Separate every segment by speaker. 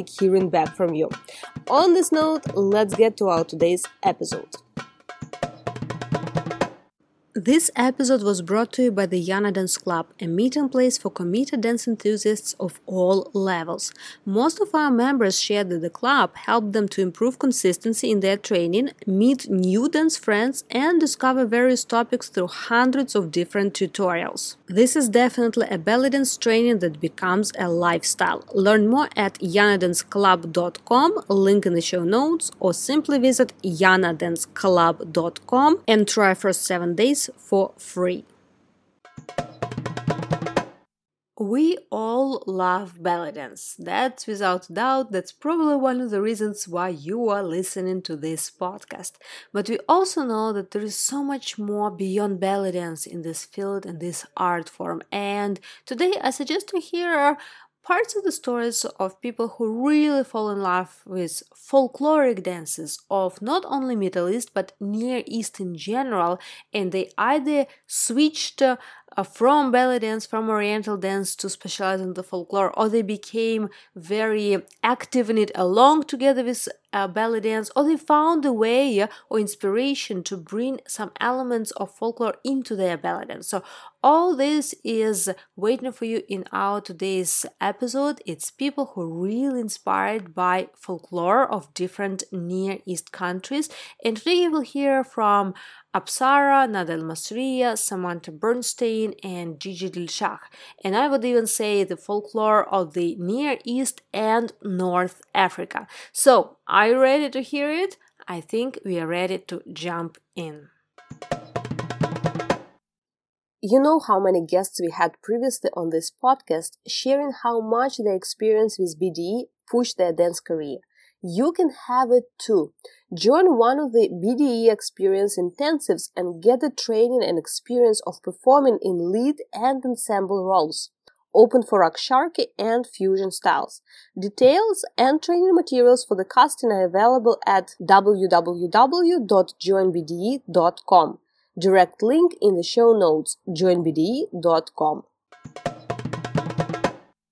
Speaker 1: hearing back from you. On this note, let's get to our today's episode. This episode was brought to you by the Iana Dance Club, a meeting place for committed dance enthusiasts of all levels. Most of our members share that the club helped them to improve consistency in their training, meet new dance friends, and discover various topics through hundreds of different tutorials. This is definitely a belly dance training that becomes a lifestyle. Learn more at ianadanceclub.com, link in the show notes, or simply visit ianadanceclub.com and try for seven days for free. We all love belly dance. That's without doubt, that's probably one of the reasons why you are listening to this podcast. But we also know that there is so much more beyond belly dance in this field and this art form. And today I suggest to hear parts of the stories of people who really fall in love with folkloric dances of not only Middle East but Near East in general, and they either switched uh, from belly dance, from oriental dance to specialize in the folklore, or they became very active in it along together with uh, belly dance, or they found a way or inspiration to bring some elements of folklore into their belly dance. So all this is waiting for you in our today's episode. It's people who are really inspired by folklore of different Near East countries, and today you will hear from Apsara, Nada El Masriya, Samantha Burnstein, and Gigi Dilsah. And I would even say the folklore of the Near East and North Africa. So, are you ready to hear it? I think we are ready to jump in. You know how many guests we had previously on this podcast sharing how much their experience with BDE pushed their dance career. You can have it too. Join one of the BDE experience intensives and get the training and experience of performing in lead and ensemble roles. Open for Aksharki and fusion styles. Details and training materials for the casting are available at www.joinbde.com. Direct link in the show notes joinbde.com.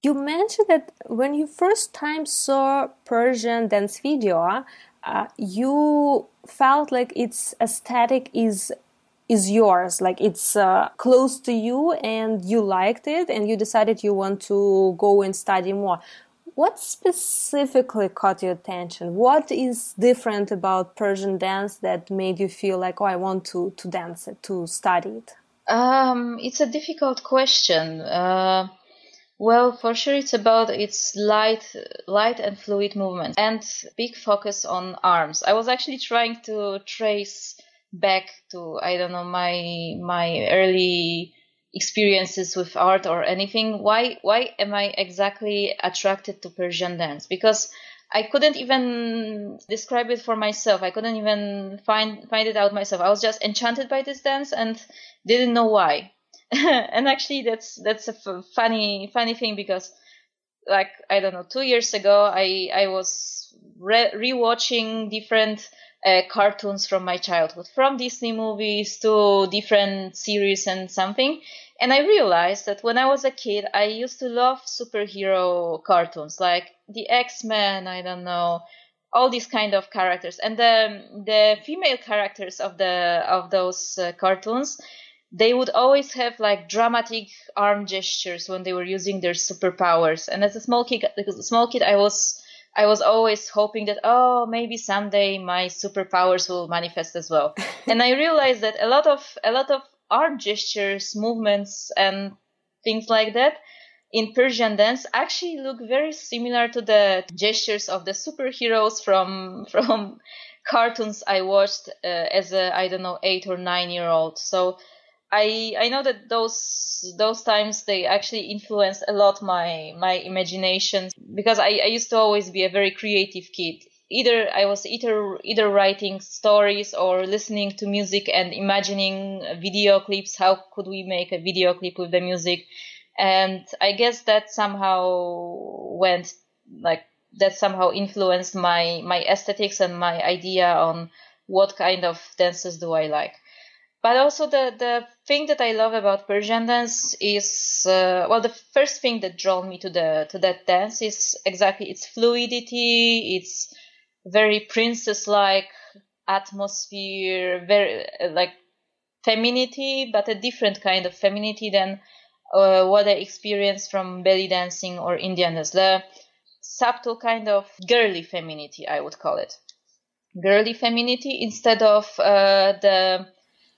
Speaker 1: You mentioned that when you first time saw Persian dance video, uh, you felt like its aesthetic is is yours, like it's uh, close to you, and you liked it, and you decided you want to go and study more. What specifically caught your attention? What is different about Persian dance that made you feel like, oh, I want to to dance it, to study it?
Speaker 2: Um, it's a difficult question. Uh, well, for sure, it's about its light, light and fluid movement, and big focus on arms. I was actually trying to trace back to I don't know my my early experiences with art or anything. Why why am I exactly attracted to Persian dance? Because I couldn't even describe it for myself. I couldn't even find find it out myself. I was just enchanted by this dance and didn't know why. and actually that's that's a f- funny funny thing because like I don't know two years ago I I was re- rewatching different uh, cartoons from my childhood from Disney movies to different series and something and I realized that when I was a kid I used to love superhero cartoons like the X-Men I don't know all these kind of characters and the the female characters of the of those uh, cartoons they would always have like dramatic arm gestures when they were using their superpowers. And as a small kid, as a small kid, I was I was always hoping that oh maybe someday my superpowers will manifest as well. and I realized that a lot of a lot of arm gestures, movements, and things like that in Persian dance actually look very similar to the gestures of the superheroes from from cartoons I watched uh, as a I don't know eight or nine year old. So I I know that those those times they actually influenced a lot my my imagination because I, I used to always be a very creative kid. Either I was either either writing stories or listening to music and imagining video clips. How could we make a video clip with the music? And I guess that somehow went like that somehow influenced my my aesthetics and my idea on what kind of dances do I like. But also the, the thing that I love about Persian dance is uh, well the first thing that drew me to the to that dance is exactly its fluidity, its very princess like atmosphere, very uh, like femininity, but a different kind of femininity than uh, what I experienced from belly dancing or Indian dance. The subtle kind of girly femininity, I would call it. Girly femininity instead of uh, the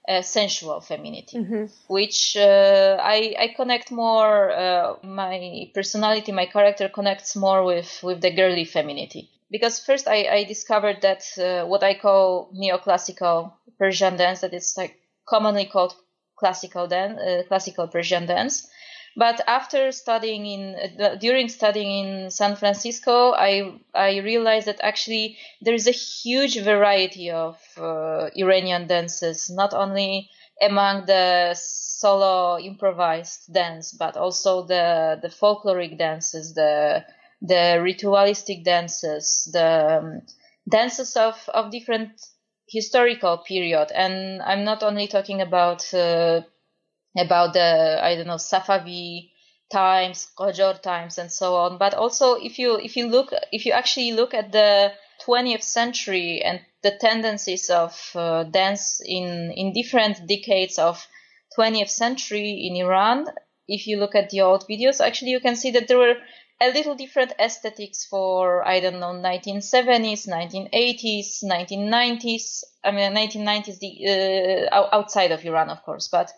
Speaker 2: uh, sensual femininity, mm-hmm. which uh, I, I connect more. Uh, my personality, my character connects more with with the girly femininity. Because first I, I discovered that uh, what I call neoclassical Persian dance, that it's like commonly called classical dance, uh, classical Persian dance, but after studying in during studying in San Francisco, I I realized that actually there is a huge variety of uh, Iranian dances, not only among the solo improvised dance, but also the the folkloric dances, the the ritualistic dances, the um, dances of of different historical period. And I'm not only talking about uh, about the I don't know Safavi times, Qajar times, and so on. But also, if you if you look if you actually look at the 20th century and the tendencies of uh, dance in in different decades of 20th century in Iran, if you look at the old videos, actually you can see that there were a little different aesthetics for I don't know 1970s, 1980s, 1990s. I mean 1990s the uh, outside of Iran, of course, but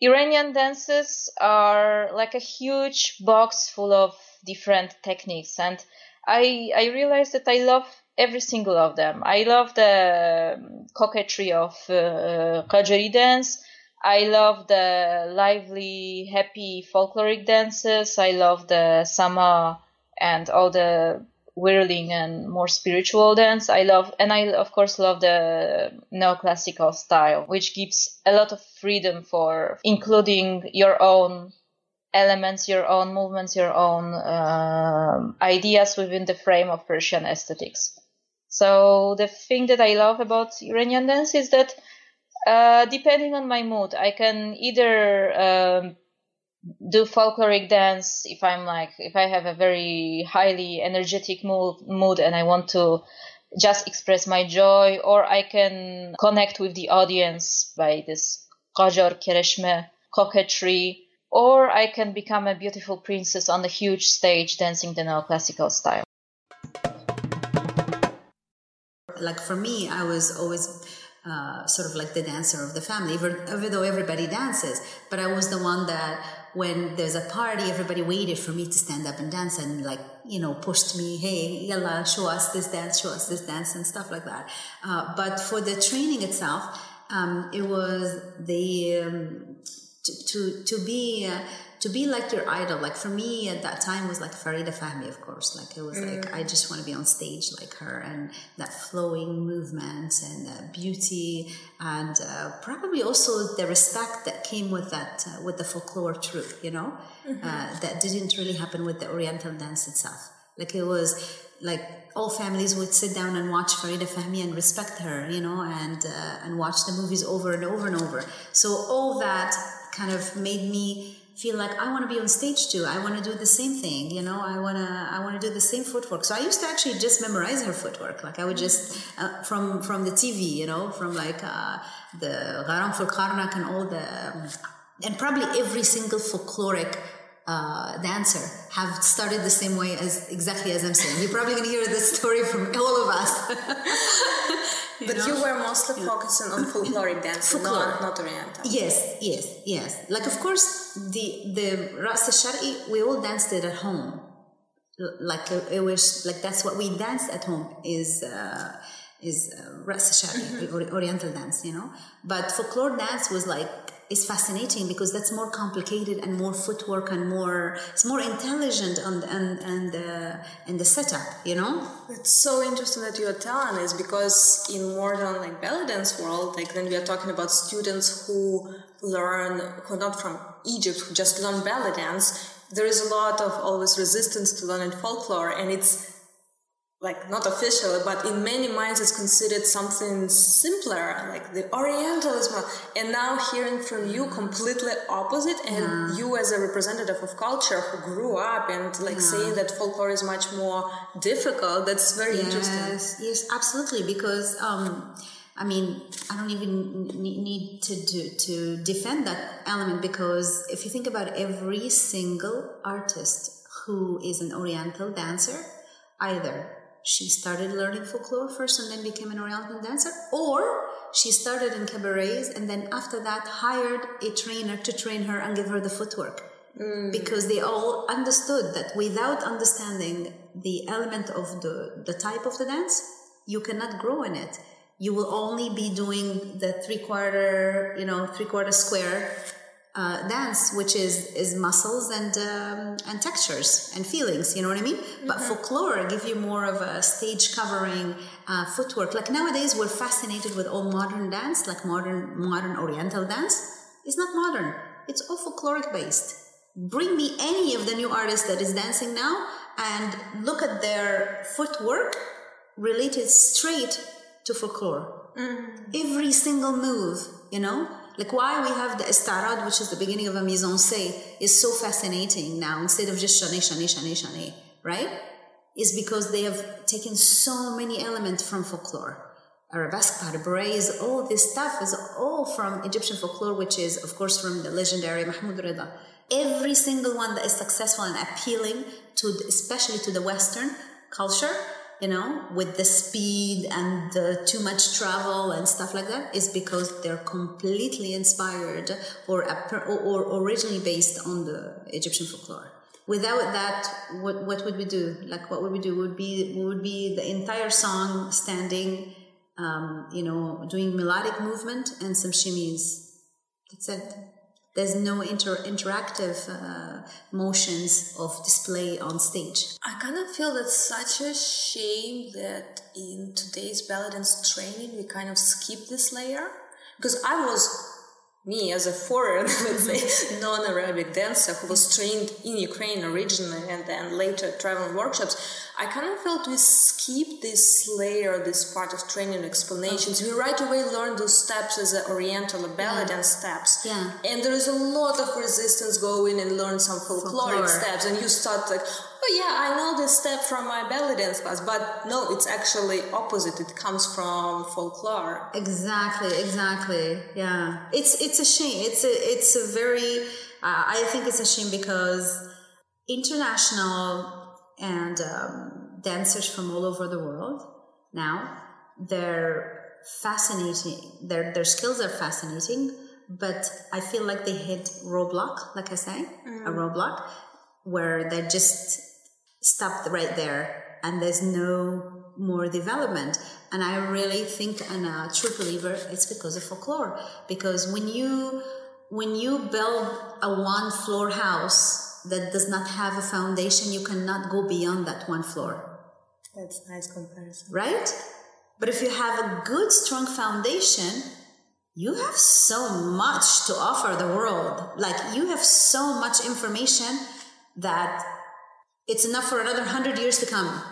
Speaker 2: Iranian dances are like a huge box full of different techniques, and I I realized that I love every single of them. I love the um, coquetry of uh, Qajari dance. I love the lively, happy folkloric dances. I love the sama and all the whirling and more spiritual dance. I love, and I of course love the neoclassical style, which gives a lot of freedom for including your own elements, your own movements, your own um, ideas within the frame of Persian aesthetics. So the thing that I love about Iranian dance is that uh, depending on my mood, I can either um, do folkloric dance if I'm like if I have a very highly energetic mood mood and I want to just express my joy or I can connect with the audience by this qajar kereshme coquetry or I can become a beautiful princess on the huge stage dancing the neoclassical style.
Speaker 3: Like for me, I was always uh, sort of like the dancer of the family, even though everybody dances. But I was the one that when there's a party, everybody waited for me to stand up and dance and like, you know, pushed me, hey, yalla, show us this dance, show us this dance and stuff like that. Uh, but for the training itself, um, it was the, um, to, to, to be, uh, to be like your idol like for me at that time was like farida fahmi of course like it was mm. like i just want to be on stage like her and that flowing movement and uh, beauty and uh, probably also the respect that came with that uh, with the folklore truth you know mm-hmm. Uh, that didn't really happen with the oriental dance itself like it was like all families would sit down and watch Farida Fahmi and respect her, you know, and uh, and watch the movies over and over and over. So all that kind of made me feel like I want to be on stage too. I want to do the same thing, you know. I want to I want to do the same footwork. So I used to actually just memorize her footwork. Like I would just uh, from from the TV, you know, from like uh, the Gharam Fil Karnak and all the and probably every single folkloric uh, dancer have started the same way as exactly as I'm saying. You're probably going to hear this story from all of us.
Speaker 4: but know? you were mostly focusing on folkloric dance, Folklore. not, not oriental.
Speaker 3: Yes, yes, yes. Like of course, the the Ras Shari, we all danced it at home. Like it was like that's what we danced at home is. Uh, is uh, Ras Shari, mm-hmm. Oriental dance, you know. But folklore dance was like is fascinating because that's more complicated and more footwork and more it's more intelligent and and and uh, in the setup you know?
Speaker 4: It's so interesting that you're telling this because in modern like belly dance world like then we are talking about students who learn who are not from egypt who just learn belly dance there is a lot of always resistance to learning folklore and it's like not official, but in many minds it's considered something simpler, like the Orientalism. And now hearing from you mm. completely opposite, and yeah. you as a representative of culture who grew up and like yeah. saying that folklore is much more difficult. That's very
Speaker 3: yes,
Speaker 4: interesting.
Speaker 3: Yes, absolutely. Because um, I mean, I don't even need to do, to defend that element because if you think about every single artist who is an Oriental dancer, either she started learning folklore first and then became an Oriental dancer, or she started in cabarets and then after that hired a trainer to train her and give her the footwork. Mm. Because they all understood that without understanding the element of the, the type of the dance, you cannot grow in it. You will only be doing the three quarter, you know, three quarter square uh, dance, which is is muscles and um, and textures and feelings. You know what I mean? Mm-hmm. But folklore give you more of a stage covering uh, footwork. Like nowadays, we're fascinated with all modern dance, like modern modern Oriental dance. It's not modern. It's all folkloric based. Bring me any of the new artists that is dancing now and look at their footwork related straight to folklore. Mm-hmm. Every single move, you know like why we have the istarad, which is the beginning of a mise-en-scène, is so fascinating now instead of just shane, shane, shane, shane, right? Is because they have taken so many elements from folklore. Arabesque, pas all this stuff is all from Egyptian folklore, which is, of course, from the legendary Mahmoud Reda. Every single one that is successful and appealing to, especially to the Western culture, you know, with the speed and the too much travel and stuff like that is because they're completely inspired or, or, or originally based on the Egyptian folklore. Without that, what, what would we do? Like, what would we do? Would be would be the entire song standing, um, you know, doing melodic movement and some shimmies. That's it there's no inter- interactive uh, motions of display on stage.
Speaker 4: I kind of feel that's such a shame that in today's belly dance training we kind of skip this layer because I was me as a foreign, let's say, non-Arabic dancer who was trained in Ukraine originally and then later traveling workshops, I kind of felt we skip this layer, this part of training explanations. We right away learn those steps as an Oriental belly yeah. dance steps.
Speaker 3: Yeah.
Speaker 4: And there is a lot of resistance going and learn some folkloric Folklore. steps. And you start like, oh yeah, I know this step from my belly dance class, but no, it's actually opposite. It comes from folklore.
Speaker 3: Exactly, exactly. Yeah, it's it's a shame. It's a it's a very. Uh, I think it's a shame because international and um, dancers from all over the world now they're fascinating. Their their skills are fascinating, but I feel like they hit roadblock, like I say, mm. a roadblock where they just stopped right there and there's no more development. And I really think, and a true believer, it's because of folklore. Because when you when you build a one floor house that does not have a foundation, you cannot go beyond that one floor.
Speaker 4: That's nice comparison.
Speaker 3: Right? But if you have a good, strong foundation, you have so much to offer the world. Like you have so much information that it's enough for another hundred years to come.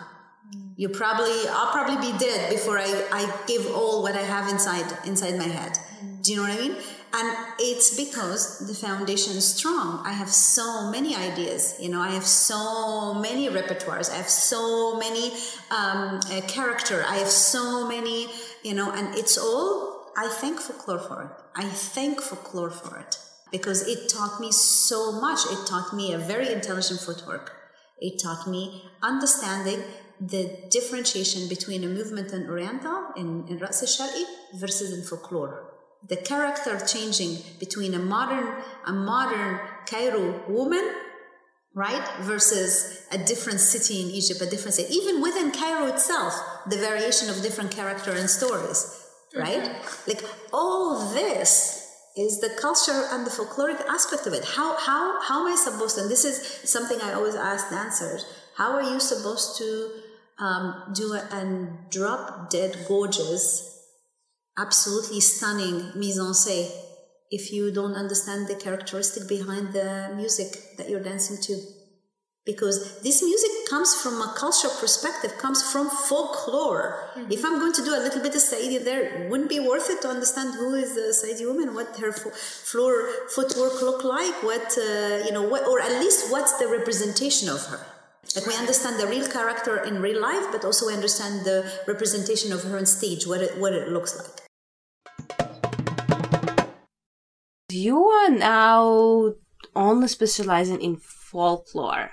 Speaker 3: You probably, I'll probably be dead before I, I give all what I have inside inside my head. Do you know what I mean? And it's because the foundation is strong. I have so many ideas. You know, I have so many repertoires. I have so many um, uh, character. I have so many. You know, and it's all. I thank folklore for it. I thank folklore for it because it taught me so much. It taught me a very intelligent footwork it taught me understanding the differentiation between a movement in Oriental, in, in Ras al-Shar'i, versus in folklore. The character changing between a modern, a modern Cairo woman, right, versus a different city in Egypt, a different city. Even within Cairo itself, the variation of different character and stories, right? Mm-hmm. Like all this is the culture and the folkloric aspect of it. How how how am I supposed to? And this is something I always ask dancers. How are you supposed to um, do a, a drop dead gorgeous, absolutely stunning mise en scène if you don't understand the characteristic behind the music that you're dancing to? Because this music comes from a cultural perspective, comes from folklore. Mm-hmm. If I'm going to do a little bit of Saidi there, wouldn't be worth it to understand who is the Saidi woman, what her floor footwork look like, what uh, you know, what, or at least what's the representation of her. Like we understand the real character in real life, but also we understand the representation of her on stage, what it what it looks like.
Speaker 1: You are now only specializing in folklore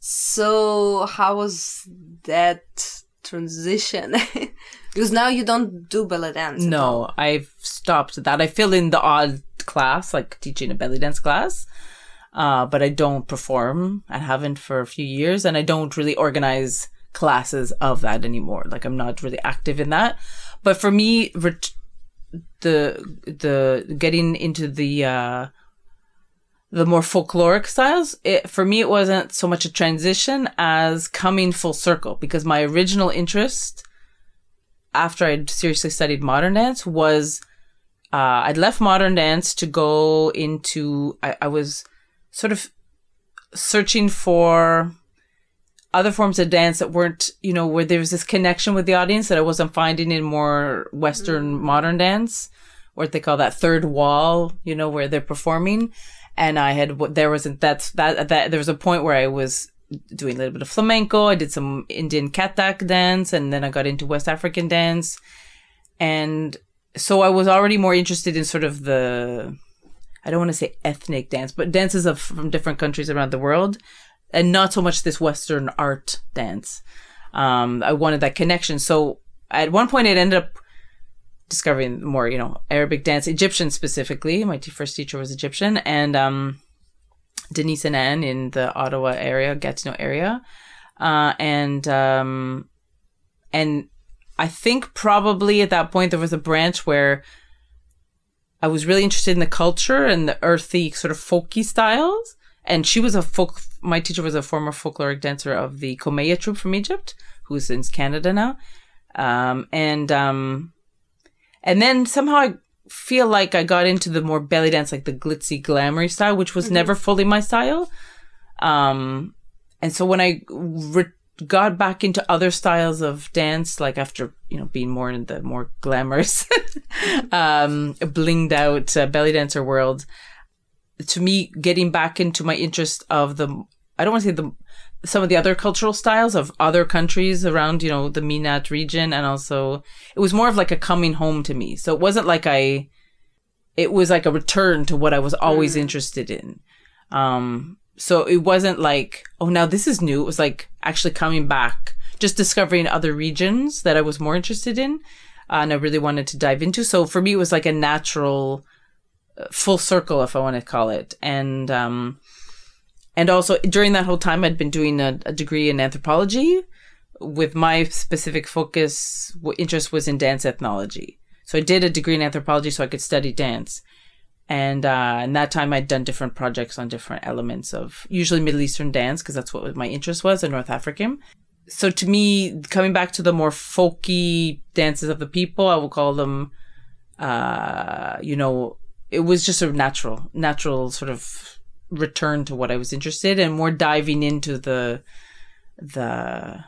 Speaker 1: so how was that transition? because now you don't do belly dance.
Speaker 5: No, I've stopped that. I fill in the odd class, like teaching a belly dance class. Uh, but I don't perform. I haven't for a few years and I don't really organize classes of that anymore. Like I'm not really active in that. But for me, ret- the, the getting into the, uh, the more folkloric styles, it, for me, it wasn't so much a transition as coming full circle because my original interest after I'd seriously studied modern dance was uh, I'd left modern dance to go into, I, I was sort of searching for other forms of dance that weren't, you know, where there was this connection with the audience that I wasn't finding in more Western mm-hmm. modern dance, or what they call that third wall, you know, where they're performing and I had there was a, that's that that there was a point where I was doing a little bit of flamenco. I did some Indian Kathak dance, and then I got into West African dance, and so I was already more interested in sort of the I don't want to say ethnic dance, but dances of from different countries around the world, and not so much this Western art dance. Um, I wanted that connection. So at one point, it ended up discovering more, you know, Arabic dance, Egyptian specifically. My first teacher was Egyptian, and um, Denise and Anne in the Ottawa area, Gatineau area, uh, and um, and I think probably at that point there was a branch where I was really interested in the culture and the earthy sort of folky styles. And she was a folk. My teacher was a former folkloric dancer of the Kawmeya troupe from Egypt, who's in Canada now. Um, and um, and then somehow I feel like I got into the more belly dance, like the glitzy, glamoury style, which was mm-hmm. never fully my style. Um, and so when I re- got back into other styles of dance, like after, you know, being more in the more glamorous, um, blinged out uh, belly dancer world, to me, getting back into my interest of the, I don't want to say the, some of the other cultural styles of other countries around, you know, the MENAT region. And also, it was more of like a coming home to me. So it wasn't like I, it was like a return to what I was always mm. interested in. Um, so it wasn't like, oh, now this is new. It was like actually coming back, just discovering other regions that I was more interested in. Uh, and I really wanted to dive into. So for me, it was like a natural, uh, full circle, if I want to call it. And, um, and also during that whole time, I'd been doing a, a degree in anthropology with my specific focus, interest was in dance ethnology. So I did a degree in anthropology so I could study dance. And uh, in that time, I'd done different projects on different elements of usually Middle Eastern dance because that's what my interest was, in North African. So to me, coming back to the more folky dances of the people, I will call them, uh, you know, it was just a natural, natural sort of return to what I was interested in, more diving into the the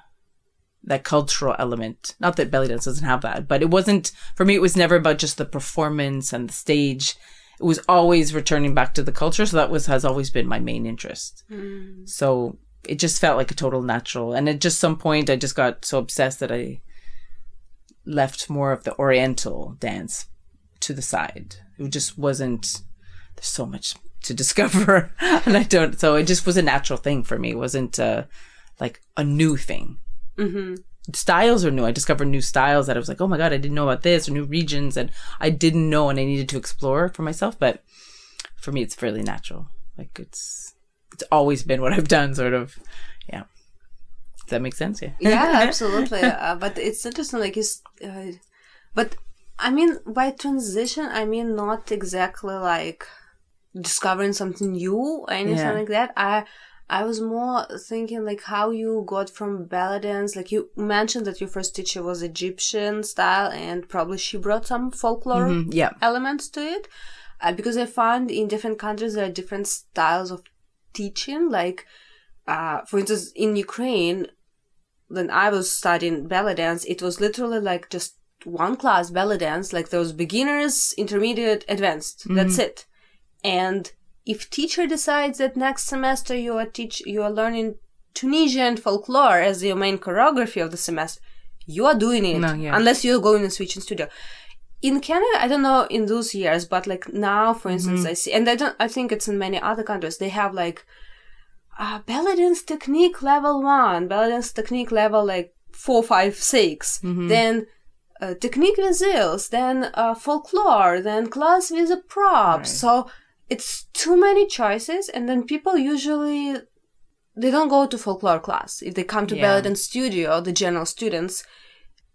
Speaker 5: that cultural element. Not that belly dance doesn't have that, but it wasn't for me. It was never about just the performance and the stage. It was always returning back to the culture. So that was has always been my main interest. Mm. So it just felt like a total natural. And at just some point, I just got so obsessed that I left more of the Oriental dance to the side. It just wasn't. There's so much to discover. And i don't so it just was a natural thing for me. It wasn't uh, like a new thing. Mm-hmm. styles are new. I discovered new styles that i was like oh my god i didn't know about this or new regions and i didn't know and i needed to explore for myself. But for me it's fairly natural. Like it's it's always been what i've done sort of. Yeah. Does that make sense? Yeah.
Speaker 1: Yeah absolutely. Uh, but it's interesting like it's uh, but I mean, by transition, I mean not exactly like discovering something new or anything
Speaker 5: Yeah.
Speaker 1: like that. I I was more thinking like how you got from belly dance. Like you mentioned that your first teacher was Egyptian style, and probably she brought some folklore
Speaker 5: Mhm, yeah.
Speaker 1: elements to it. Uh, because I found in different countries there are different styles of teaching. Like, uh, for instance, in Ukraine, when I was studying belly dance, it was literally like just one class belly dance, like those beginners, intermediate, advanced. That's it. And if teacher decides that next semester you are teach you are learning Tunisian folklore as your main choreography of the semester, you are doing it
Speaker 5: No, yeah.
Speaker 1: unless you're going and switching studio. In Canada, I don't know in those years, but like now, for instance, I see, and I don't, I think it's in many other countries, they have like uh, belly dance technique level one, belly dance technique level like four, five, six. Then uh, technique with zills, then uh, folklore, then class with a prop.
Speaker 5: Right.
Speaker 1: So it's too many choices, and then people usually they don't go to folklore class. If they come to
Speaker 5: Yeah.
Speaker 1: belly dance studio, the general students,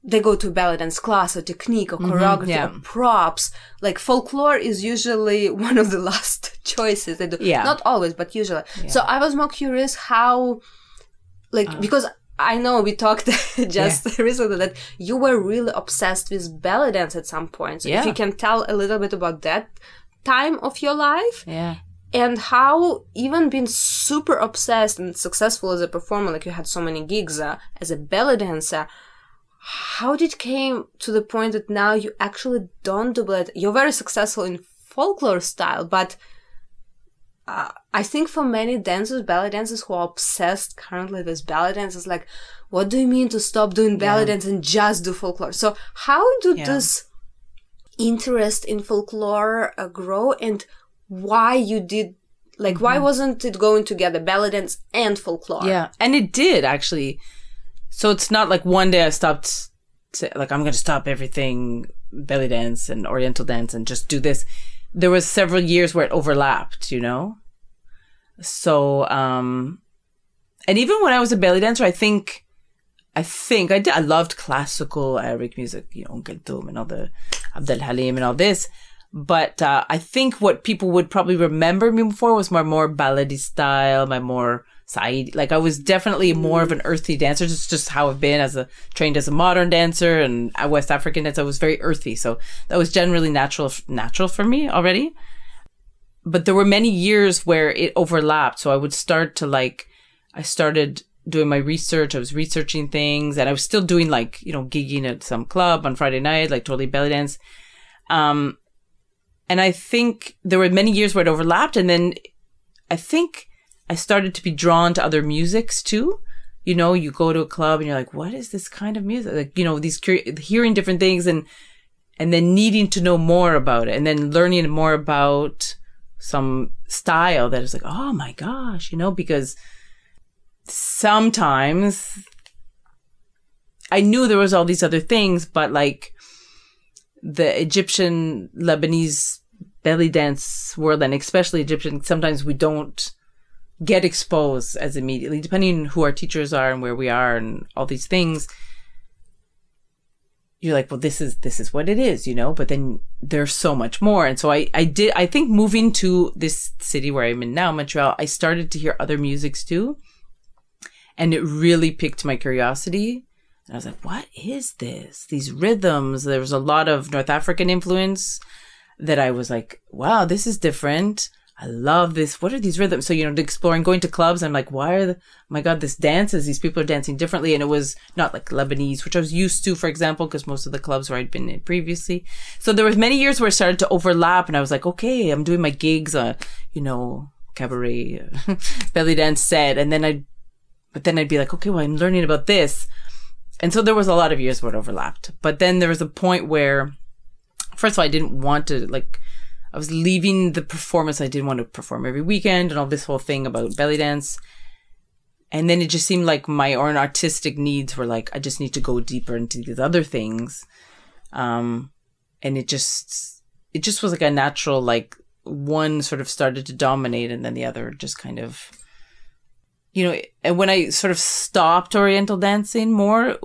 Speaker 1: they go to belly dance class or technique or choreography
Speaker 5: yeah.
Speaker 1: or props. Like folklore is usually one of the last choices they do.
Speaker 5: Yeah.
Speaker 1: Not always, but usually. So I was more curious how, like,
Speaker 5: Uh.
Speaker 1: because I know we talked just recently that you were really obsessed with belly dance at some point. So if you can tell a little bit about that time of your life
Speaker 5: Yeah.
Speaker 1: and how even being super obsessed and successful as a performer like you had so many gigs uh, as a belly dancer how did it came to the point that now you actually don't do ballet you're very successful in folklore style but uh, i think for many dancers belly dancers who are obsessed currently with belly dance is like what do you mean to stop doing belly dance and just do folklore so how do
Speaker 5: Yeah.
Speaker 1: this interest in folklore uh, grow and why you did like why wasn't it going together belly dance and folklore
Speaker 5: Yeah, and it did actually. So it's not like one day I stopped, to, like I'm going to stop everything belly dance and Oriental dance and just do this. There was several years where it overlapped, you know. So, um, and even when I was a belly dancer, I think, I think I did. I loved classical Arabic music, you know, Kulthum and all the Abdel Halim and all this. But uh, I think what people would probably remember me for was my more baladi style, my more side. Like I was definitely more of an earthy dancer. Just just how I've been as a trained as a modern dancer and a West African dancer. I was very earthy, so that was generally natural natural for me already. But there were many years where it overlapped. So I would start to like, I started doing my research. I was researching things, and I was still doing like you know gigging at some club on Friday night, like totally belly dance. Um, and I think there were many years where it overlapped, and then I think I started to be drawn to other musics too. You know, you go to a club and you're like, "What is this kind of music?" Like, you know, these curi- hearing different things and and then needing to know more about it, and then learning more about some style that is like, "Oh my gosh," you know, because sometimes I knew there was all these other things, but like the Egyptian Lebanese belly dance world and especially Egyptian, sometimes we don't get exposed as immediately, depending on who our teachers are and where we are and all these things. You're like, well, this is this is what it is, you know. But then there's so much more, and so I I did I think moving to this city where I'm in now, Montreal, I started to hear other musics too, and it really piqued my curiosity. And I was like, what is this? These rhythms. There was a lot of North African influence that I was like, wow, this is different. I love this. What are these rhythms? So, you know, exploring, going to clubs, I'm like, why are the, oh my God, this dances, these people are dancing differently. And it was not like Lebanese, which I was used to, for example, because most of the clubs where I'd been in previously. So there was many years where it started to overlap and I was like, okay, I'm doing my gigs, uh, you know, cabaret, belly dance set. And then I'd, but then I'd be like, okay, well, I'm learning about this. And so there was a lot of years where it overlapped. But then there was a point where, first of all, I didn't want to, like, I was leaving the performance. I didn't want to perform every weekend and all this whole thing about belly dance. And then it just seemed like my own artistic needs were like, I just need to go deeper into these other things. Um, and it just, it just was like a natural, like, one sort of started to dominate and then the other just kind of, you know, and when I sort of stopped Oriental dancing more,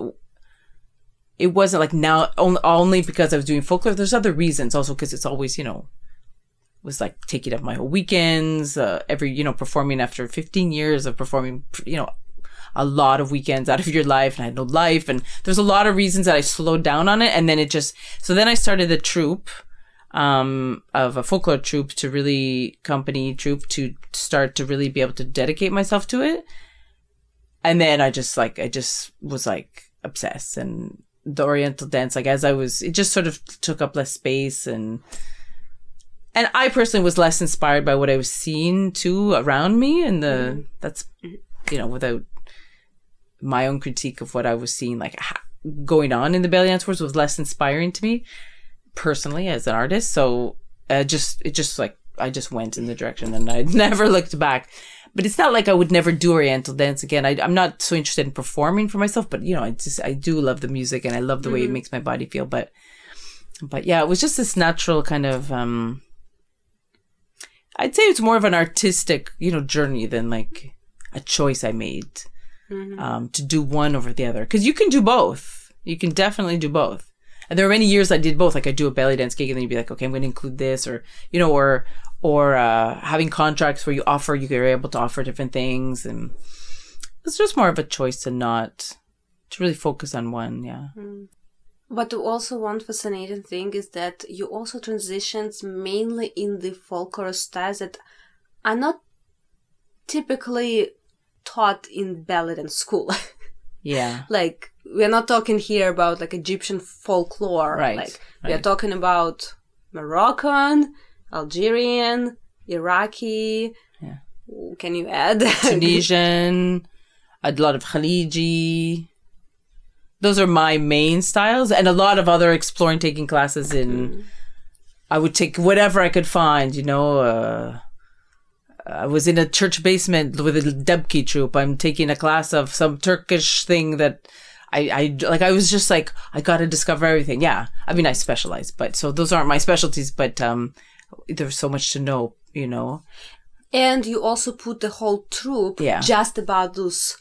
Speaker 5: it wasn't like now only, only because I was doing folklore. There's other reasons also because it's always, you know, was like taking up my whole weekends, uh, every, you know, performing after 15 years of performing, you know, a lot of weekends out of your life and I had no life. And there's a lot of reasons that I slowed down on it. And then it just, so then I started the troupe, um, of a folklore troupe to really company troupe to start to really be able to dedicate myself to it. And then I just like, I just was like obsessed and the Oriental dance, like as I was, it just sort of took up less space and, and I personally was less inspired by what I was seeing too around me. And the, that's, you know, without my own critique of what I was seeing, like ha- going on in the belly dance wars was less inspiring to me personally as an artist. So, uh, just, it just like, I just went in the direction and I never looked back. But it's not like I would never do Oriental dance again. I, I'm not so interested in performing for myself, but you know, I just, I do love the music and I love the way it makes my body feel. But, but yeah, it was just this natural kind of, um, I'd say it's more of an artistic, you know, journey than like a choice I made um, to do one over the other. Because you can do both. You can definitely do both. And there were many years I did both. Like I do a belly dance gig, and then you'd be like, okay, I'm going to include this, or you know, or or uh, having contracts where you offer, you're able to offer different things, and it's just more of a choice to not to really focus on one. Yeah.
Speaker 1: But also one fascinating thing is that you also transitions mainly in the folklore styles that are not typically taught in ballet and school.
Speaker 5: Yeah.
Speaker 1: like we're not talking here about like Egyptian folklore.
Speaker 5: Right,
Speaker 1: Like we are talking about Moroccan, Algerian, Iraqi.
Speaker 5: Yeah.
Speaker 1: Can you add?
Speaker 5: Tunisian, a lot of Khaliji. Those are my main styles, and a lot of other exploring, taking classes in. I would take whatever I could find. You know, uh, I was in a church basement with a Debki troupe. I'm taking a class of some Turkish thing that. I, I like I was just like I got to discover everything. Yeah, I mean I specialize, but so those aren't my specialties. But um, there's so much to know, you know.
Speaker 1: And you also put the whole troupe
Speaker 5: Yeah.
Speaker 1: just about those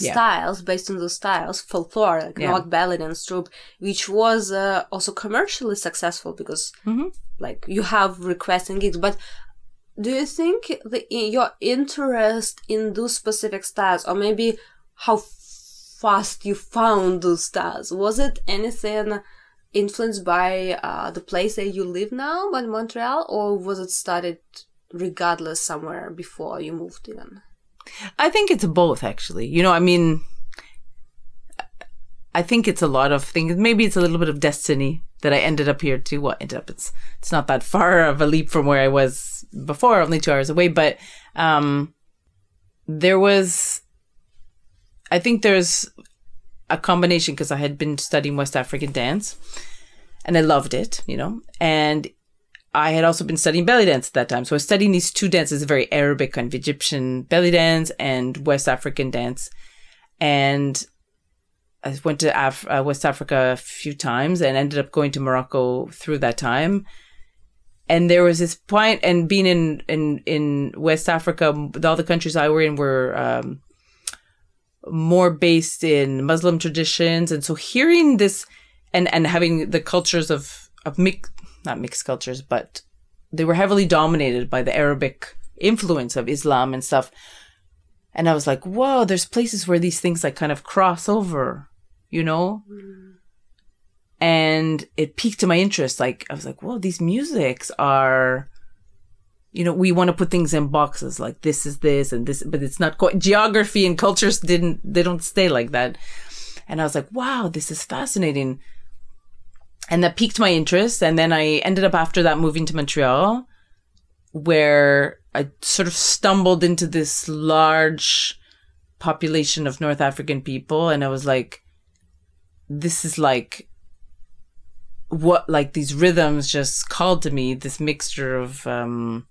Speaker 5: Yeah.
Speaker 1: styles, based on those styles, folklore, like
Speaker 5: Yeah.
Speaker 1: not ballet and troupe, which was uh, also commercially successful because
Speaker 5: Mm-hmm.
Speaker 1: like you have requests and gigs. But do you think the your interest in those specific styles, or maybe how fast you found those styles, was it anything? Influenced by uh, the place that you live now, by Montreal, or was it started regardless somewhere before you moved in?
Speaker 5: I think it's both, actually. You know, I mean, I think it's a lot of things. Maybe it's a little bit of destiny that I ended up here too. Well, ended up it's it's not that far of a leap from where I was before, only two hours away. But um, there was, I think there's a combination because I had been studying West African dance, and I loved it. You know, and I had also been studying belly dance at that time. So I was studying these two dances, very Arabic kind of Egyptian belly dance and West African dance. And I went to Af- uh, West Africa a few times and ended up going to Morocco through that time. And there was this point, and being in, in, in West Africa, all the countries I were in were, um, more based in Muslim traditions. And so hearing this and, and having the cultures of, of mix, not mixed cultures, but they were heavily dominated by the Arabic influence of Islam and stuff. And I was like, whoa, there's places where these things like kind of cross over, you know? And it piqued my interest. Like, I was like, whoa, these musics are, you know, we want to put things in boxes like this is this and this, but it's not quite geography and cultures didn't, they don't stay like that. And I was like, wow, this is fascinating. And that piqued my interest. And then I ended up after that moving to Montreal where I sort of stumbled into this large population of North African people. And I was like, this is like what, like these rhythms just called to me this mixture of, um,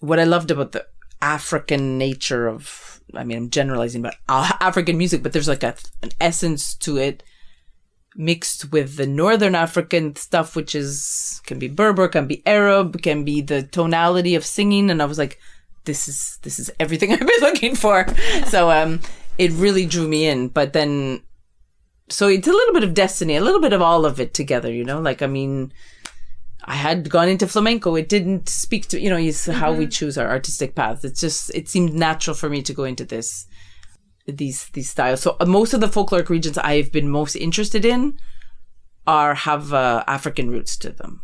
Speaker 5: what I loved about the African nature of, I mean, I'm generalizing, but uh, African music, but there's like a, an essence to it mixed with the Northern African stuff, which is, can be Berber, can be Arab, can be the tonality of singing. And I was like, this is, this is everything I've been looking for. so, um, it really drew me in. But then so it's a little bit of destiny, a little bit of all of it together, you know? Like, I mean, I had gone into flamenco. It didn't speak to, you know, it's how we choose our artistic paths. It's just, it seemed natural for me to go into this, these, these styles. So uh, most of the folkloric regions I've been most interested in are, have uh, African roots to them,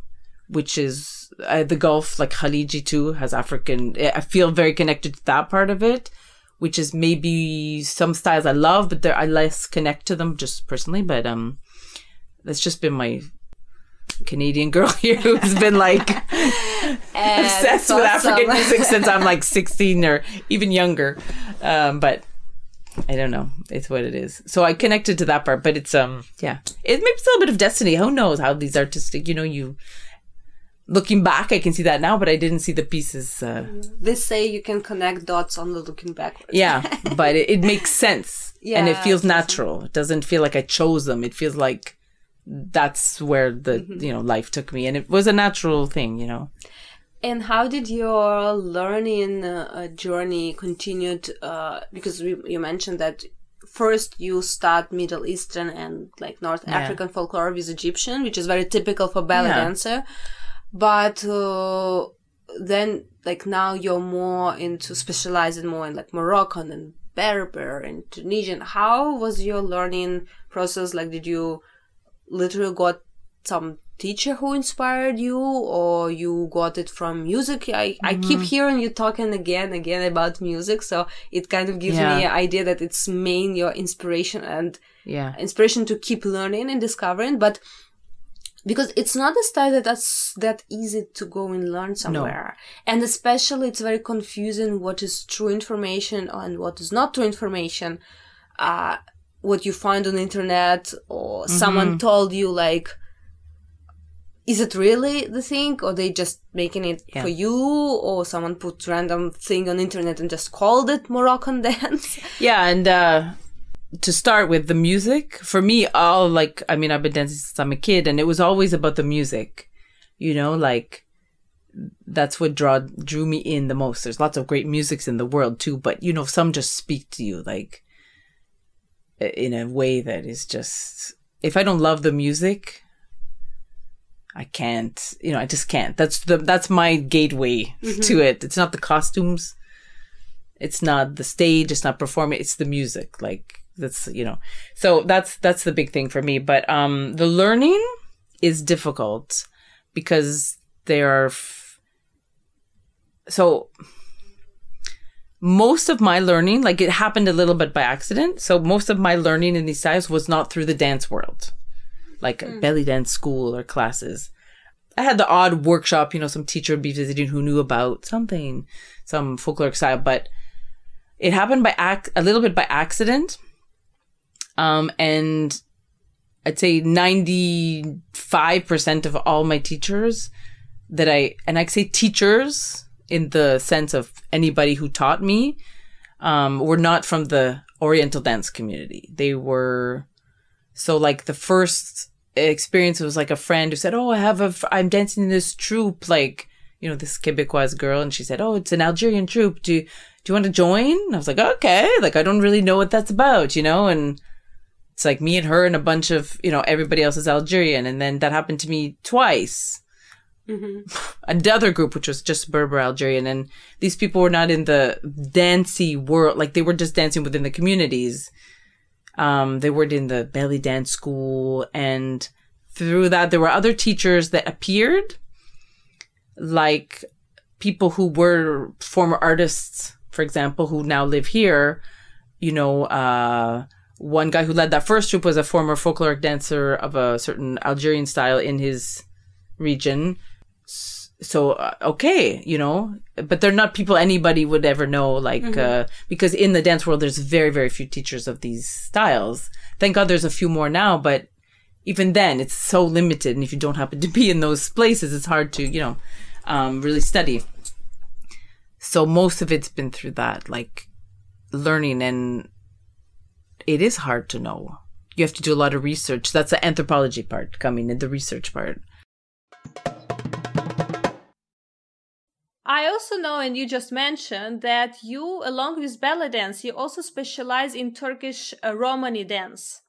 Speaker 5: which is uh, the Gulf, like Khaliji too, has African, I feel very connected to that part of it which is maybe some styles I love, but I less connect to them just personally. But um, that's just been my Canadian girl here who's been like obsessed with African music since I'm like 16 or even younger. Um, but I don't know. It's what it is. So I connected to that part, but it's um yeah. It maybe it's a little bit of destiny. Who knows how these artistic, you know, you looking back, I can see that now, but I didn't see the pieces. Uh,
Speaker 1: they say you can connect dots on the looking backwards.
Speaker 5: yeah, but it, it, makes sense. Yeah, and it feels natural. It doesn't feel like I chose them. It feels like that's where the, mm-hmm. you know, life took me. And it was a natural thing, you know.
Speaker 1: And how did your learning uh, journey continued? Uh, because we, you mentioned that first you start Middle Eastern and like North yeah. African folklore with Egyptian, which is very typical for belly yeah. dancer but uh, then like now you're more into specializing more in like Moroccan and Berber and Tunisian. How was your learning process? Like, did you literally got some teacher who inspired you or you got it from music I, mm-hmm. I keep mm-hmm. hearing you talking again again about music so it kind of gives yeah. me an idea that it's main your inspiration and
Speaker 5: yeah
Speaker 1: inspiration to keep learning and discovering but because it's not a style that that's that easy to go and learn somewhere no. and especially it's very confusing what is true information and what is not true information uh, what you find on the internet or mm-hmm. someone told you like is it really the thing or they just making it yeah. for you or someone put random thing on internet and just called it moroccan dance
Speaker 5: yeah and uh to start with the music for me all like i mean i've been dancing since i'm a kid and it was always about the music you know like that's what draw drew me in the most there's lots of great musics in the world too but you know some just speak to you like in a way that is just if i don't love the music i can't you know i just can't. That's the that's my gateway mm-hmm. to it. It's not the costumes. It's not the stage. It's not performing. It's the music. Like that's you know. So that's that's the big thing for me. But um the learning is difficult because there are f- so most of my learning like it happened a little bit by accident. So most of my learning in these styles was not through the dance world like mm. belly dance school or classes i had the odd workshop you know some teacher would be visiting who knew about something some folkloric style but it happened by ac- a little bit by accident um, and I'd say 95% of all my teachers that I, and I say teachers in the sense of anybody who taught me, um, were not from the Oriental dance community. They were, so like the first experience was like a friend who said, Oh, I have a, I'm dancing in this troupe, like, you know, this Quebecois girl. And she said, Oh, it's an Algerian troupe. Do, do you want to join? And I was like, okay, like I don't really know what that's about, you know? And it's like me and her and a bunch of you know everybody else is Algerian, and then that happened to me twice. Mm-hmm. Another group, which was just Berber Algerian, and these people were not in the dancey world; like they were just dancing within the communities. Um, they were in the belly dance school, and through that, there were other teachers that appeared, like people who were former artists, for example, who now live here. You know, uh, one guy who led that first troupe was a former folkloric dancer of a certain Algerian style in his region. Uh, okay, you know, but they're not people anybody would ever know, like mm-hmm. uh, because in the dance world, there's very very few teachers of these styles. Thank God, there's a few more now, but even then, it's so limited, and if you don't happen to be in those places, it's hard to you know um, really study. So most of it's been through that, like learning and it is hard to know. You have to do a lot of research. That's the anthropology part coming in, the research part.
Speaker 1: I also know, and you just mentioned, that you, along with belly dance, you also specialize in Turkish uh, Romani dance.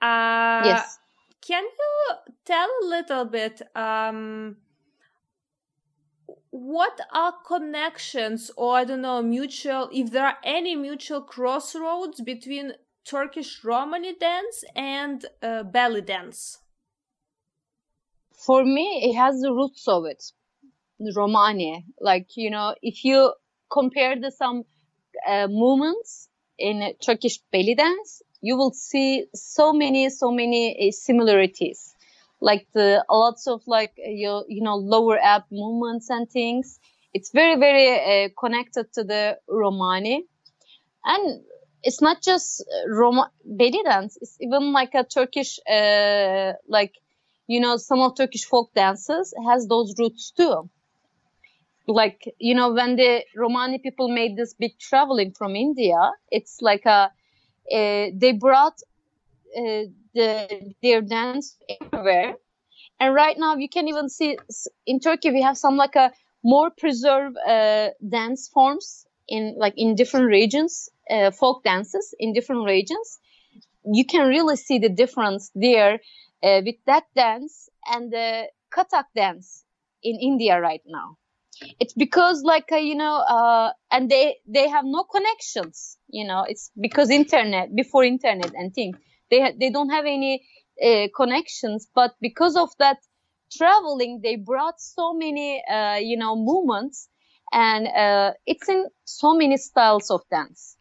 Speaker 1: Uh,
Speaker 2: yes.
Speaker 1: Can you tell a little bit um, what are connections or I don't know mutual if there are any mutual crossroads between Turkish Romani dance and uh, belly dance?
Speaker 6: For me, it has the roots of it, Romani. Like you know, if you compare the some uh, movements in Turkish belly dance, you will see so many, so many uh, similarities. Like the lots of like you you know lower ab movements and things. It's very very uh, connected to the Romani, and it's not just Roma belly dance. It's even like a Turkish uh, like you know some of Turkish folk dances has those roots too like you know when the romani people made this big traveling from india it's like a uh, they brought uh, the their dance everywhere. And right now you can even see in turkey we have some like a more preserved uh, dance forms in like in different regions uh, folk dances in different regions. You can really see the difference there uh, with that dance and the kathak dance in india right now it's because like uh, you know uh, and they they have no connections you know. It's because internet before internet and things they ha- they don't have any uh, connections but because of that traveling they brought so many uh, you know movements and uh, it's in so many styles of dance.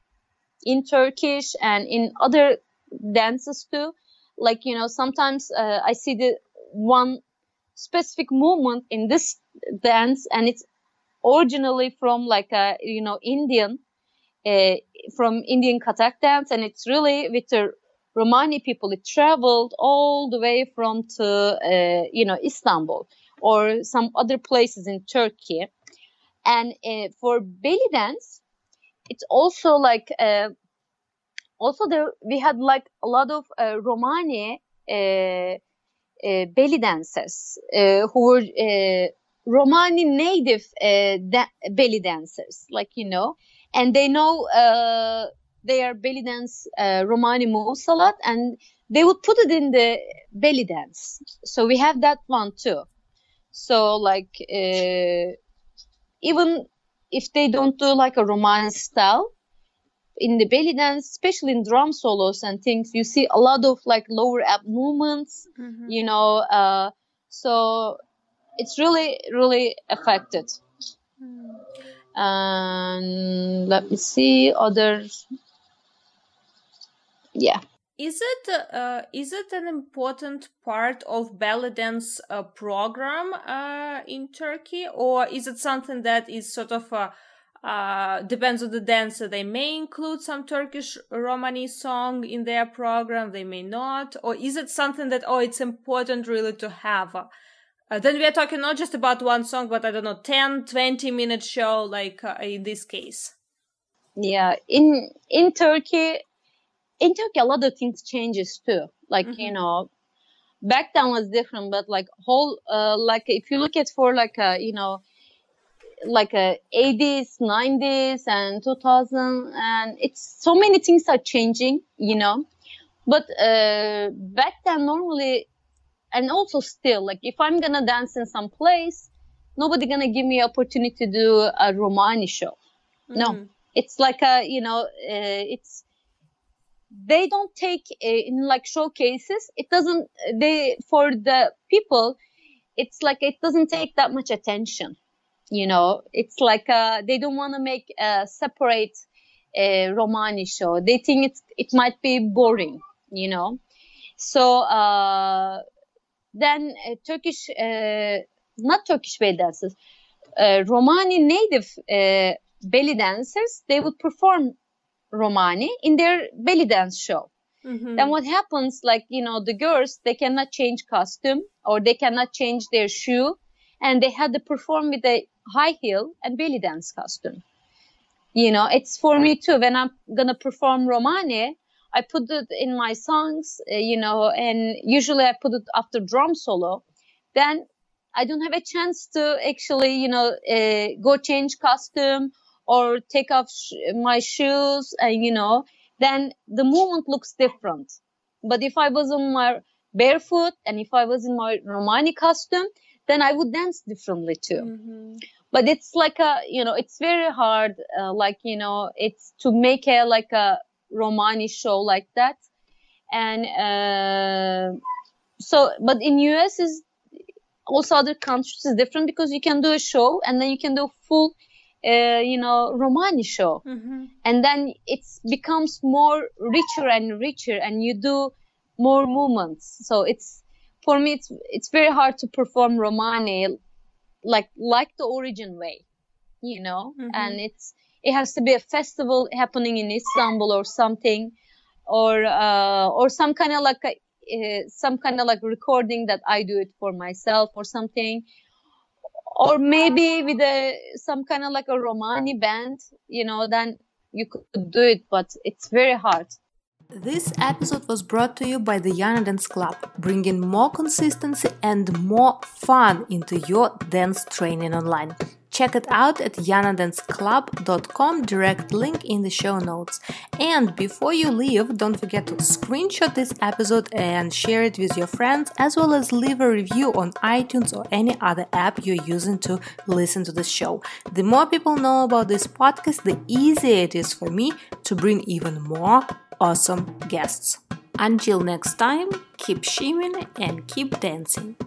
Speaker 6: In turkish and in other dances too. Like you know sometimes uh, i see the one specific movement in this dance and it's originally from like a you know indian uh, from indian kathak dance and it's really with the romani people it traveled all the way from to uh, you know istanbul or some other places in turkey. And uh, for belly dance it's also like uh, also there we had like a lot of uh, romani uh, belly dancers who were Romani native uh, da- belly dancers, like you know, and they know uh, their belly dance uh, Romani moves a lot, and they would put it in the belly dance. So we have that one too. So like uh, even if they don't do like a Romani style in the belly dance, especially in drum solos and things, you see a lot of like lower ab movements, mm-hmm. you know. Uh, so it's really really affected mm. and let me see other yeah
Speaker 1: is it uh, is it an important part of belly dance uh, program uh, in Turkey, or is it something that is sort of uh, uh, depends on the dancer? They may include some Turkish Romani song in their program, they may not, or is it something that oh, it's important really to have? Uh, then we are talking not just about one song, but I don't know, 10, 20 minute show, like uh, in this case.
Speaker 6: Yeah, in in Turkey, in Turkey, a lot of things changes too. Like mm-hmm. you know, back then was different, but like whole, uh, like if you look at for like a you know, like a 80s, 90s, and 2000, and it's so many things are changing, you know. But uh, back then, normally and also still like if i'm gonna dance in some place nobody gonna give me opportunity to do a romani show. Mm-hmm. no it's like a you know uh, it's they don't take uh, in like showcases it doesn't they for the people it's like it doesn't take that much attention you know? It's like uh, they don't want to make a separate uh, romani show. They think it's it might be boring you know? So uh then uh, Turkish, uh, not Turkish belly dancers, uh, Romani native uh, belly dancers, they would perform Romani in their belly dance show. Mm-hmm. Then what happens, like, you know, the girls, they cannot change costume or they cannot change their shoe and they had to perform with a high heel and belly dance costume. You know, it's for me too. When I'm gonna perform Romani, I put it in my songs, uh, you know, and usually I put it after drum solo. Then I don't have a chance to actually, you know, uh, go change costume or take off sh- my shoes, and you know, then the movement looks different. But if I was on my barefoot and if I was in my Romani costume, then I would dance differently too.
Speaker 7: Mm-hmm.
Speaker 6: But it's like a, you know, it's very hard, uh, like, you know, it's to make a, like a Romani show like that. And, uh, so, but in US is also other countries is different because you can do a show and then you can do full, uh, you know, Romani show.
Speaker 7: Mm-hmm.
Speaker 6: And then it becomes more richer and richer and you do more movements. So it's, for me, it's, it's very hard to perform Romani like, like the origin way, you know,
Speaker 7: Mhm.
Speaker 6: and it's, it has to be a festival happening in Istanbul or something, or, uh, or some kind of like a, uh, some kind of like recording that I do it for myself or something. Or maybe with a, some kind of like a Romani band, you know, then you could do it, but it's very hard.
Speaker 7: This episode was brought to you by the Iana Dance Club, bringing more consistency and more fun into your dance training online. Check it out at ianadanceclub.com, direct link in the show notes. And before you leave, don't forget to screenshot this episode and share it with your friends, as well as leave a review on iTunes or any other app you're using to listen to the show. The more people know about this podcast, the easier it is for me to bring even more awesome guests. Until next time, keep shimmying and keep dancing.